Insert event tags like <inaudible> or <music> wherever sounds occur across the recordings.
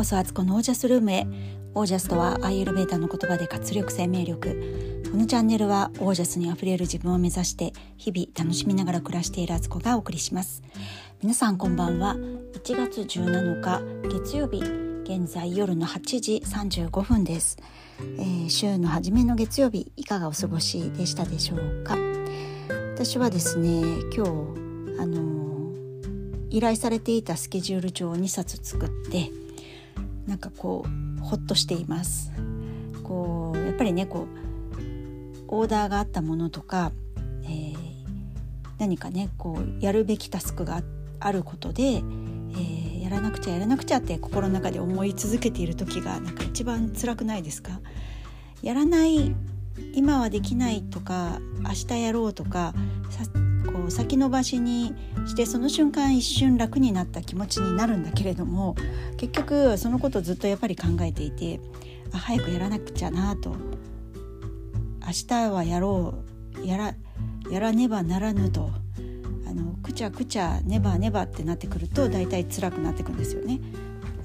こそアツコのオージャスルームへ。オージャスとはアイユルベータの言葉で活力生命力。このチャンネルはオージャスにあふれる自分を目指して日々楽しみながら暮らしているアツコがお送りします。皆さんこんばんは。1月17日月曜日現在夜の8時35分です、えー、週の初めの月曜日いかがお過ごしでしたでしょうか。私はですね今日あの依頼されていたスケジュール帳を2冊作ってなんかこうほっとしています。こうやっぱりねこうオーダーがあったものとか、えー、何かねこうやるべきタスクがあることで、えー、やらなくちゃやらなくちゃって心の中で思い続けている時がなんか一番辛くないですか？やらない今はできないとか明日やろうとかこう先延ばしにしてその瞬間一瞬楽になった気持ちになるんだけれども結局そのことずっとやっぱり考えていてあ早くやらなくちゃなと。明日はやろう。やらやらねばならぬと。あのくちゃくちゃねばねばってなってくると大体辛くなってくんですよね。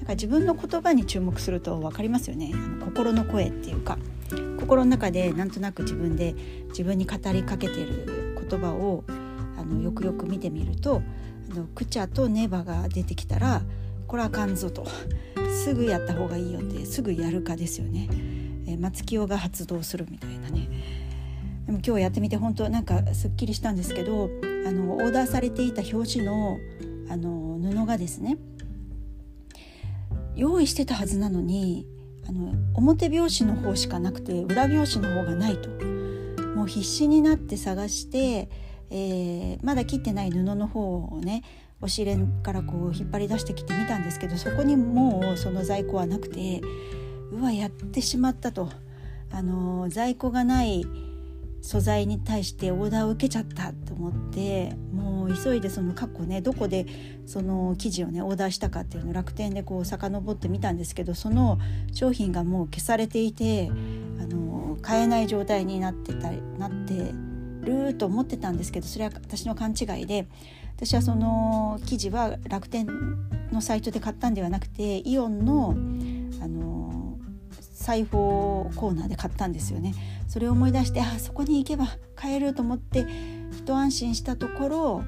だから自分の言葉に注目すると分かりますよね。あの心の声っていうか。心の中でなんとなく自分で自分に語りかけている言葉をのよくよく見てみるとあのくちゃとねばが出てきたらこれはあかんぞと。すぐやった方がいいよってすぐやるかですよね、え、松清が発動するみたいなね。でも今日やってみて本当なんかすっきりしたんですけどあのオーダーされていた表紙のあの布がですね用意してたはずなのにあの表表紙の方しかなくて裏表紙の方がないと。もう必死になって探して、えー、まだ切ってない布の方をね押し入れからこう引っ張り出してきてみたんですけどそこにもうその在庫はなくてうわやってしまったと。あの在庫がない素材に対してオーダーを受けちゃったと思ってもう急いでその過去ねどこでその生地をねオーダーしたかっていうのを楽天でこう遡ってみたんですけどその商品がもう消されていてあの買えない状態になってたなってると思ってたんですけどそれは私の勘違いで私はその生地は楽天のサイトで買ったんではなくてイオンのあの裁縫コーナーで買ったんですよね。それを思い出してあそこに行けば買えると思って一安心したところ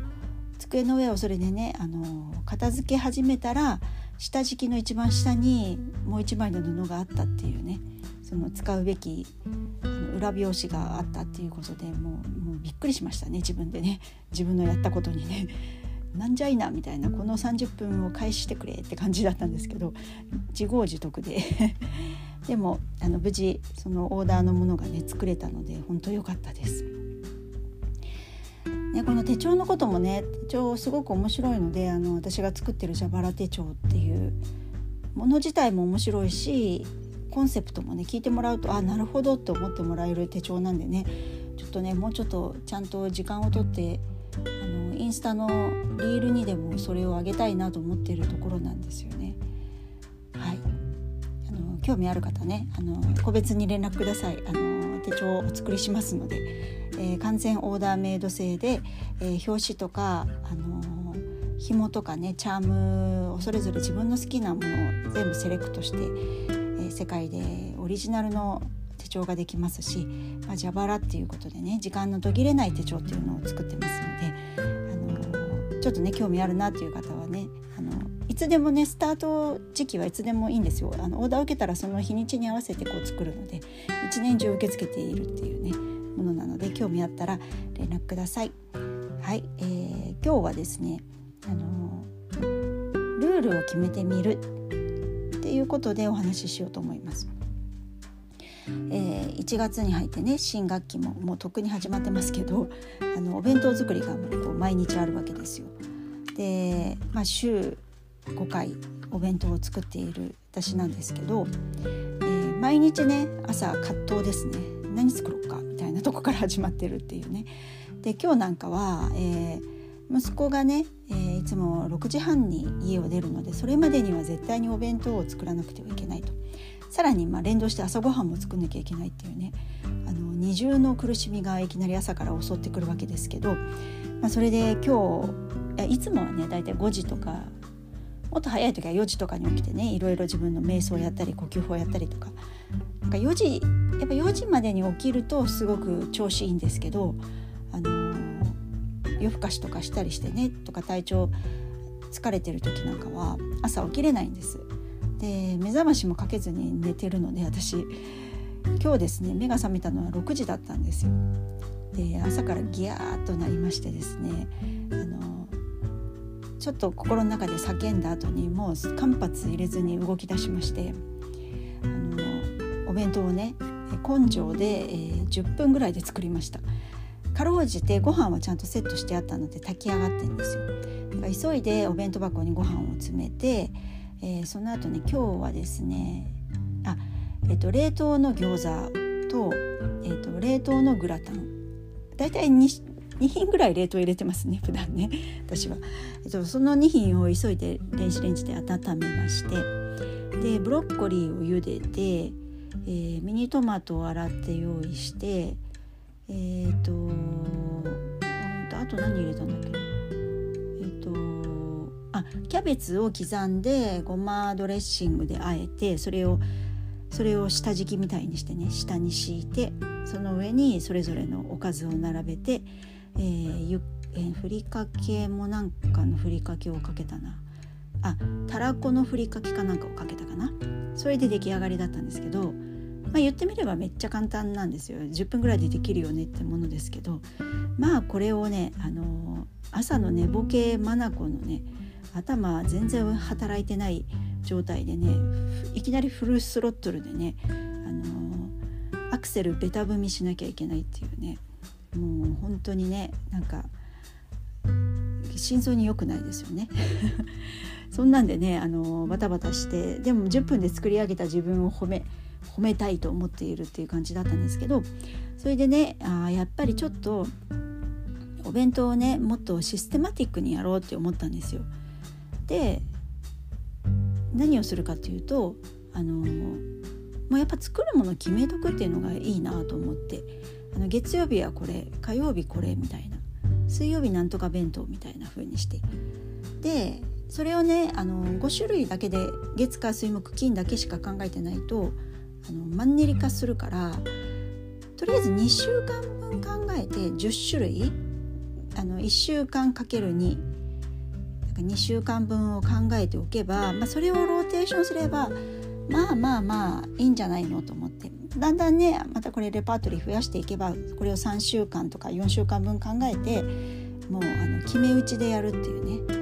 机の上をそれでねあの片付け始めたら下敷きの一番下にもう一枚の布があったっていうねその使うべき裏表紙があったっていうことでもうもうびっくりしましたね自分でね自分のやったことにね。<laughs> なんじゃいなみたいなこの30分を返してくれって感じだったんですけど自業自得で <laughs> でもあの無事そのオーダーのものがね作れたので本当良かったです。ね、この手帳のこともね手帳すごく面白いのであの私が作ってる蛇腹手帳っていうもの自体も面白いしコンセプトもね聞いてもらうとあなるほどって思ってもらえる手帳なんでね。ちょっとねもうちょっとちゃんと時間をとってあのインスタのリールにでもそれをあげたいなと思っているところなんですよね。はい。あの興味ある方ねあの個別に連絡ください。あの手帳をお作りしますので、えー、完全オーダーメイド製で、えー、表紙とかあの紐とかねチャームをそれぞれ自分の好きなものを全部セレクトして、え世界でオリジナルの手帳ができますし、まあ、蛇腹っていうことでね時間の途切れない手帳っていうのを作ってますので、あのちょっとね興味あるなっていう方はねあのいつでもねスタート時期はいつでもいいんですよあのオーダーを受けたらその日にちに合わせてこう作るので一年中受け付けているっていうねものなので興味あったら連絡ください。はい、えー、今日はですねあのルールを決めてみるっていうことでお話ししようと思います。えー、1月に入ってね新学期ももうとっくに始まってますけどあのお弁当作りがもうこう毎日あるわけですよ。で、まあ、週5回お弁当を作っている私なんですけど、えー、毎日ね朝葛藤ですね何作ろうかみたいなとこから始まってるっていうね。で今日なんかは、えー息子がね、えー、いつも6時半に家を出るのでそれまでには絶対にお弁当を作らなくてはいけないと。さらにまあ連動して朝ごはんも作んなきゃいけないっていうねあの二重の苦しみがいきなり朝から襲ってくるわけですけど、まあ、それで今日いつもはね大体5時とかもっと早い時は4時とかに起きてねいろいろ自分の瞑想をやったり呼吸法をやったりとか。なんか4時やっぱ4時までに起きるとすごく調子いいんですけど、あの、夜更かしとかしたりしてねとか体調疲れてる時なんかは朝起きれないんです。で目覚ましもかけずに寝てるので私今日ですね目が覚めたのは6時だったんですよ。で朝からギャーッとなりましてですねあのちょっと心の中で叫んだ後にもう間髪入れずに動き出しましてあのお弁当をね根性で、えー、10分ぐらいで作りましたかろうじてご飯はちゃんとセットしてあったので炊き上がってんですよ。だから急いでお弁当箱にご飯を詰めて、えー、その後ね今日はですねあえっ、ー、と冷凍の餃子と,、えーと冷凍のグラタン。大体 2, 2品ぐらい冷凍入れてますね <laughs> 普段ね私は、えっと、その2品を急いで電子レンジで温めましてでブロッコリーを茹でて、えー、ミニトマトを洗って用意してえっ、ー、とあと何入れたんだっけ？えっ、ー、とあキャベツを刻んでごまドレッシングであえてそれをそれを下敷きみたいにしてね下に敷いてその上にそれぞれのおかずを並べて、えーゆえー、ふりかけもなんかのふりかけをかけたな。あたらこのふりかけかなんかをかけたかな。それで出来上がりだったんですけど、まあ、言ってみればめっちゃ簡単なんですよ。10分ぐらいでできるよねってものですけど。まあこれをね、あの、朝の寝ぼけ眼のね頭全然働いてない状態でねいきなりフルスロットルでね、あの、アクセルベタ踏みしなきゃいけないっていうねもう本当にねなんか心臓に良くないですよね。<laughs> そんなんでねあのバタバタしてでも10分で作り上げた自分を褒め褒めたいと思っているっていう感じだったんですけどそれでねあやっぱりちょっとお弁当をねもっとシステマティックにやろうって思ったんですよ。で何をするかっていうとあのもうやっぱ作るもの決めとくっていうのがいいなと思ってあの月曜日はこれ火曜日これみたいな水曜日なんとか弁当みたいな風にしてでそれをねあの5種類だけで月火水木金だけしか考えてないとあのマンネリ化するからとりあえず2週間分考えて10種類あの1週間かける2 2週間分を考えておけば、まあ、それをローテーションすればまあまあまあいいんじゃないのと思って。だんだんねまたこれレパートリー増やしていけばこれを3週間とか4週間分考えてもうあの決め打ちでやるっていうね。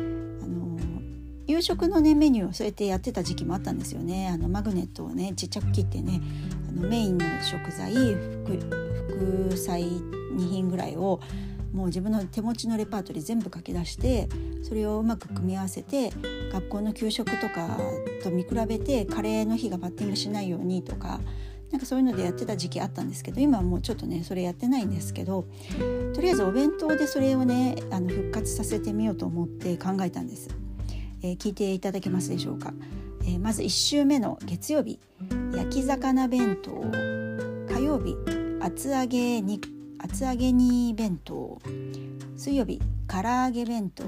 夕食のねメニューをそうやってやってた時期もあったんですよね。あのマグネットをねちっちゃく切ってねあのメインの食材副菜2品ぐらいをもう自分の手持ちのレパートリー全部書き出してそれをうまく組み合わせて学校の給食とかと見比べてカレーの日がバッティングしないようにとかなんかそういうのでやってた時期あったんですけど今はもうちょっとねそれやってないんですけどとりあえずお弁当でそれをねあの復活させてみようと思って考えたんです、えー、聞いていただけますでしょうか、えー、まず1週目の月曜日。焼き魚弁当火曜日厚揚げ肉厚揚げ煮弁当水曜日唐揚げ弁当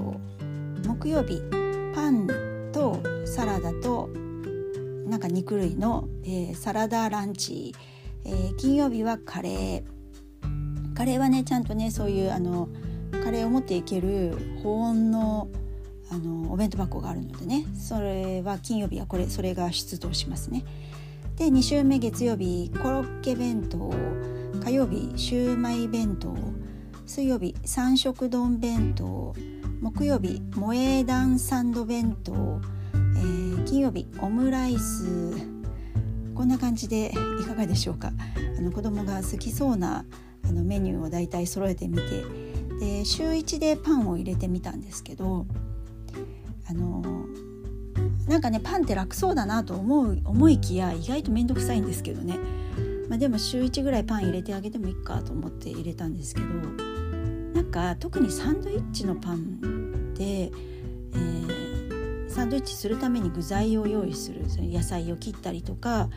木曜日パンとサラダとなんか肉類の、えー、サラダランチ、えー、金曜日はカレー。カレーはねちゃんとねそういうあのカレーを持っていける保温のあのお弁当箱があるのでね。それは金曜日はこれそれが出動しますね。で2週目月曜日コロッケ弁当火曜日シューマイ弁当水曜日三色丼弁当木曜日萌え断サンド弁当、えー、金曜日オムライス。こんな感じでいかがでしょうか。あの子供が好きそうなあのメニューをだいたい揃えてみて。で週1でパンを入れてみたんですけどあのなんかねパンって楽そうだなと思う思いきや意外と面倒くさいんですけどね、まあ、でも週1ぐらいパン入れてあげてもいいかと思って入れたんですけどなんか特にサンドイッチのパンで、えー、サンドイッチするために具材を用意する。野菜を切ったりとか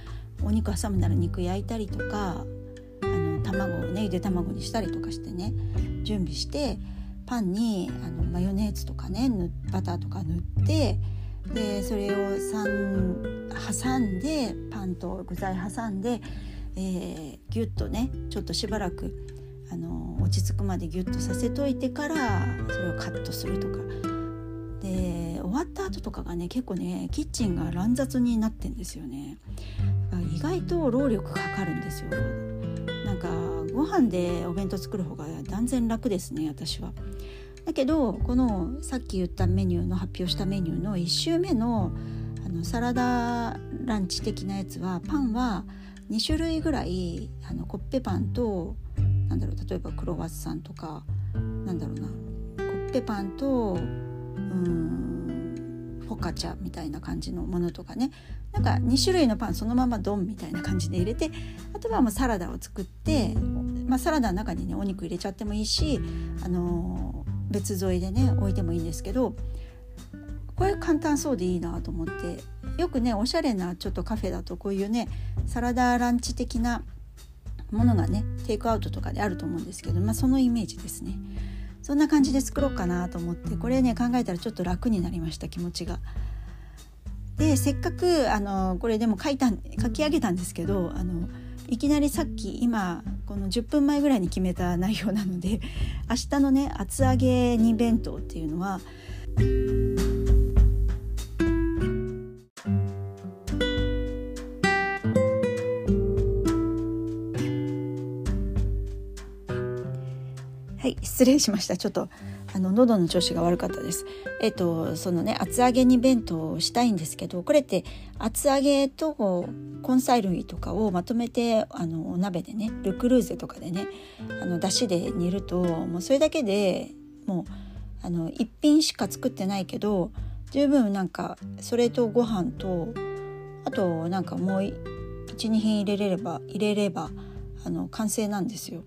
お肉挟むなら肉焼いたりとかあの卵をねゆで卵にしたりとかしてね準備してパンにあのマヨネーズとかねバターとか塗ってでそれを挟んでパンと具材挟んで、えー、ギュッとねちょっとしばらくあの落ち着くまでギュッとさせといてからそれをカットするとか。で終わった後とかがね結構ねキッチンが乱雑になってんですよね。意外と労力かかるんですよ。なんかご飯でお弁当作る方が断然楽ですね私は。だけどこのさっき言ったメニューの発表したメニューの1週目のあのサラダランチ的なやつはパンは2種類ぐらいあのコッペパンとなんだろう例えばクロワッサンとかなんだろうなコッペパンとうんフォカチャみたいな感じのものとかね。なんか2種類のパンそのままドンみたいな感じで入れてあとはもうサラダを作って、まあ、サラダの中にねお肉入れちゃってもいいし、あのー、別添えでね置いてもいいんですけどこれ簡単そうでいいなと思ってよくねおしゃれなちょっとカフェだとこういうねサラダランチ的なものがねテイクアウトとかであると思うんですけど、まあ、そのイメージですねそんな感じで作ろうかなと思ってこれね考えたらちょっと楽になりました気持ちが。でせっかくあのこれでも書いた書き上げたんですけどあのいきなりさっき今この10分前ぐらいに決めた内容なので <laughs> 明日のね厚揚げ煮弁当っていうのははい失礼しました。ちょっとあの喉の調子が悪かったです。えっ、とそのね厚揚げに弁当をしたいんですけどこれって厚揚げと根菜類とかをまとめてあのお鍋でねルクルーゼとかでねあの出汁で煮るともうそれだけでもうあの一品しか作ってないけど十分なんかそれとご飯とあとなんかもう12品入れれれば入れればあの完成なんですよ。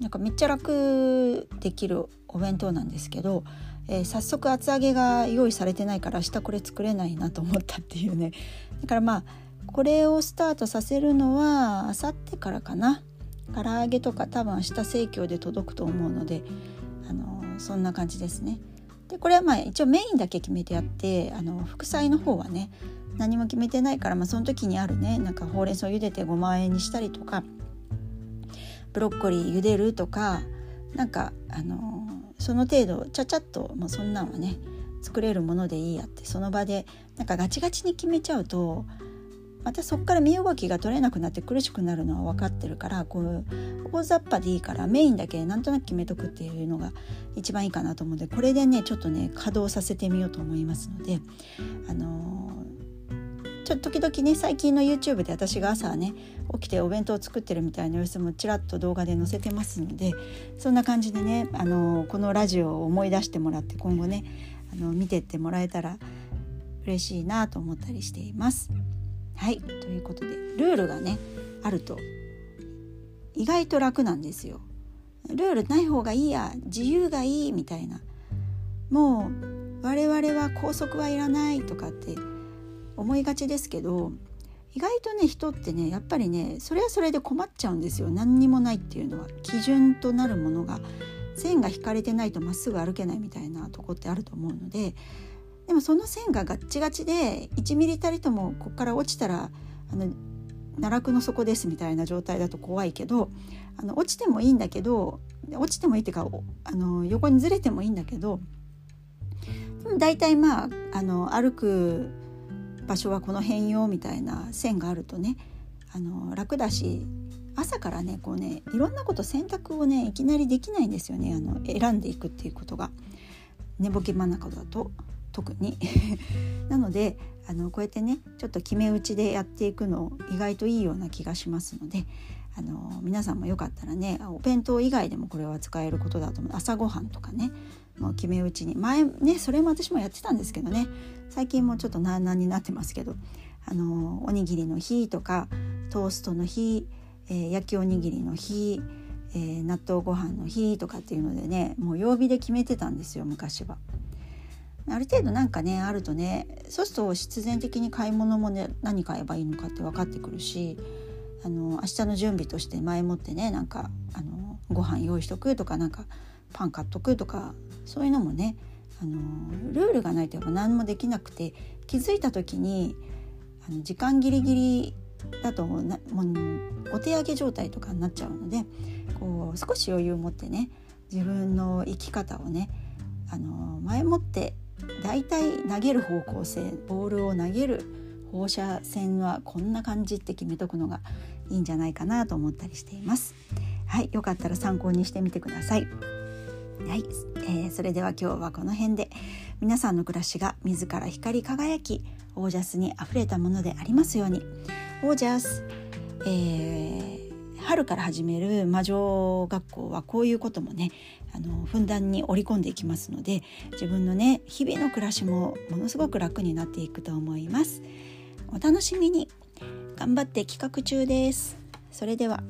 なんかめっちゃ楽できるお弁当なんですけど、えー、早速厚揚げが用意されてないから明日これ作れないなと思ったっていうねだからまあこれをスタートさせるのはあさってからかな唐揚げとか多分明日生協で届くと思うので、あのー、そんな感じですね。でこれはまあ一応メインだけ決めてあってあの副菜の方はね何も決めてないから、まあ、その時にあるねなんかほうれん草茹でてごま和えにしたりとかブロッコリー茹でるとかなんかあのその程度ちゃちゃっともうそんなんはね作れるものでいいやってその場でなんかガチガチに決めちゃうとまたそこから身動きが取れなくなって苦しくなるのは分かってるからこう大雑把でいいからメインだけなんとなく決めとくっていうのが一番いいかなと思うのでこれでねちょっとね稼働させてみようと思いますのであのちょ時々ね最近の YouTube で私が朝ね起きてお弁当を作ってるみたいな様子もちらっと動画で載せてますのでそんな感じでねあのこのラジオを思い出してもらって今後ねあの見てってもらえたら嬉しいなと思ったりしています。はいということでルールがねあると意外と楽なんですよ。ルールない方がいいや自由がいいみたいなもう我々は拘束はいらないとかって思いがちですけど意外とね人ってねやっぱりねそれはそれで困っちゃうんですよ。何にもないっていうのは。基準となるものが線が引かれてないとまっすぐ歩けないみたいなとこってあると思うのででもその線がガッチガチで1ミリたりともここから落ちたらあの奈落の底ですみたいな状態だと怖いけどあの落ちてもいいんだけど落ちてもいいっていうかあの横にずれてもいいんだけどでも大体まああの歩く場所はこの辺よみたいな線があるとねあの楽だし朝からねこうねいろんなこと選択をねいきなりできないんですよねあの選んでいくっていうことが。寝ぼけまなかだと特に。<laughs> なのであのこうやってねちょっと決め打ちでやっていくの意外といいような気がしますのであの皆さんもよかったらねお弁当以外でもこれは使えることだと思う。朝ごはんとかねもう決め打ちに。前ねそれも私もやってたんですけどね。最近もちょっとなあなになってますけど。あのおにぎりの日とかトーストの日、えー、焼きおにぎりの日、えー、納豆ご飯の日とかっていうのでねもう曜日で決めてたんですよ昔は。ある程度なんかねあるとねそうすると必然的に買い物もね何買えばいいのかって分かってくるしあの明日の準備として前もってねなんかあのご飯用意しとくとかなんかパン買っとくとかそういうのもねあのルールがないとやっぱ何もできなくて気づいた時にあの時間ギリギリだとなもうお手上げ状態とかになっちゃうのでこう少し余裕を持ってね自分の生き方をねあの前もってだいたい投げる方向性ボールを投げる放射線はこんな感じって決めとくのがいいんじゃないかなと思ったりしています。はい、よかったら参考にしてみてください。はい、えー、それでは今日はこの辺で皆さんの暮らしが自ら光り輝きオージャスにあふれたものでありますようにオージャス、えー、春から始める魔女学校はこういうこともねあのふんだんに織り込んでいきますので自分のね日々の暮らしもものすごく楽になっていくと思いますお楽しみに頑張って企画中です。それでは。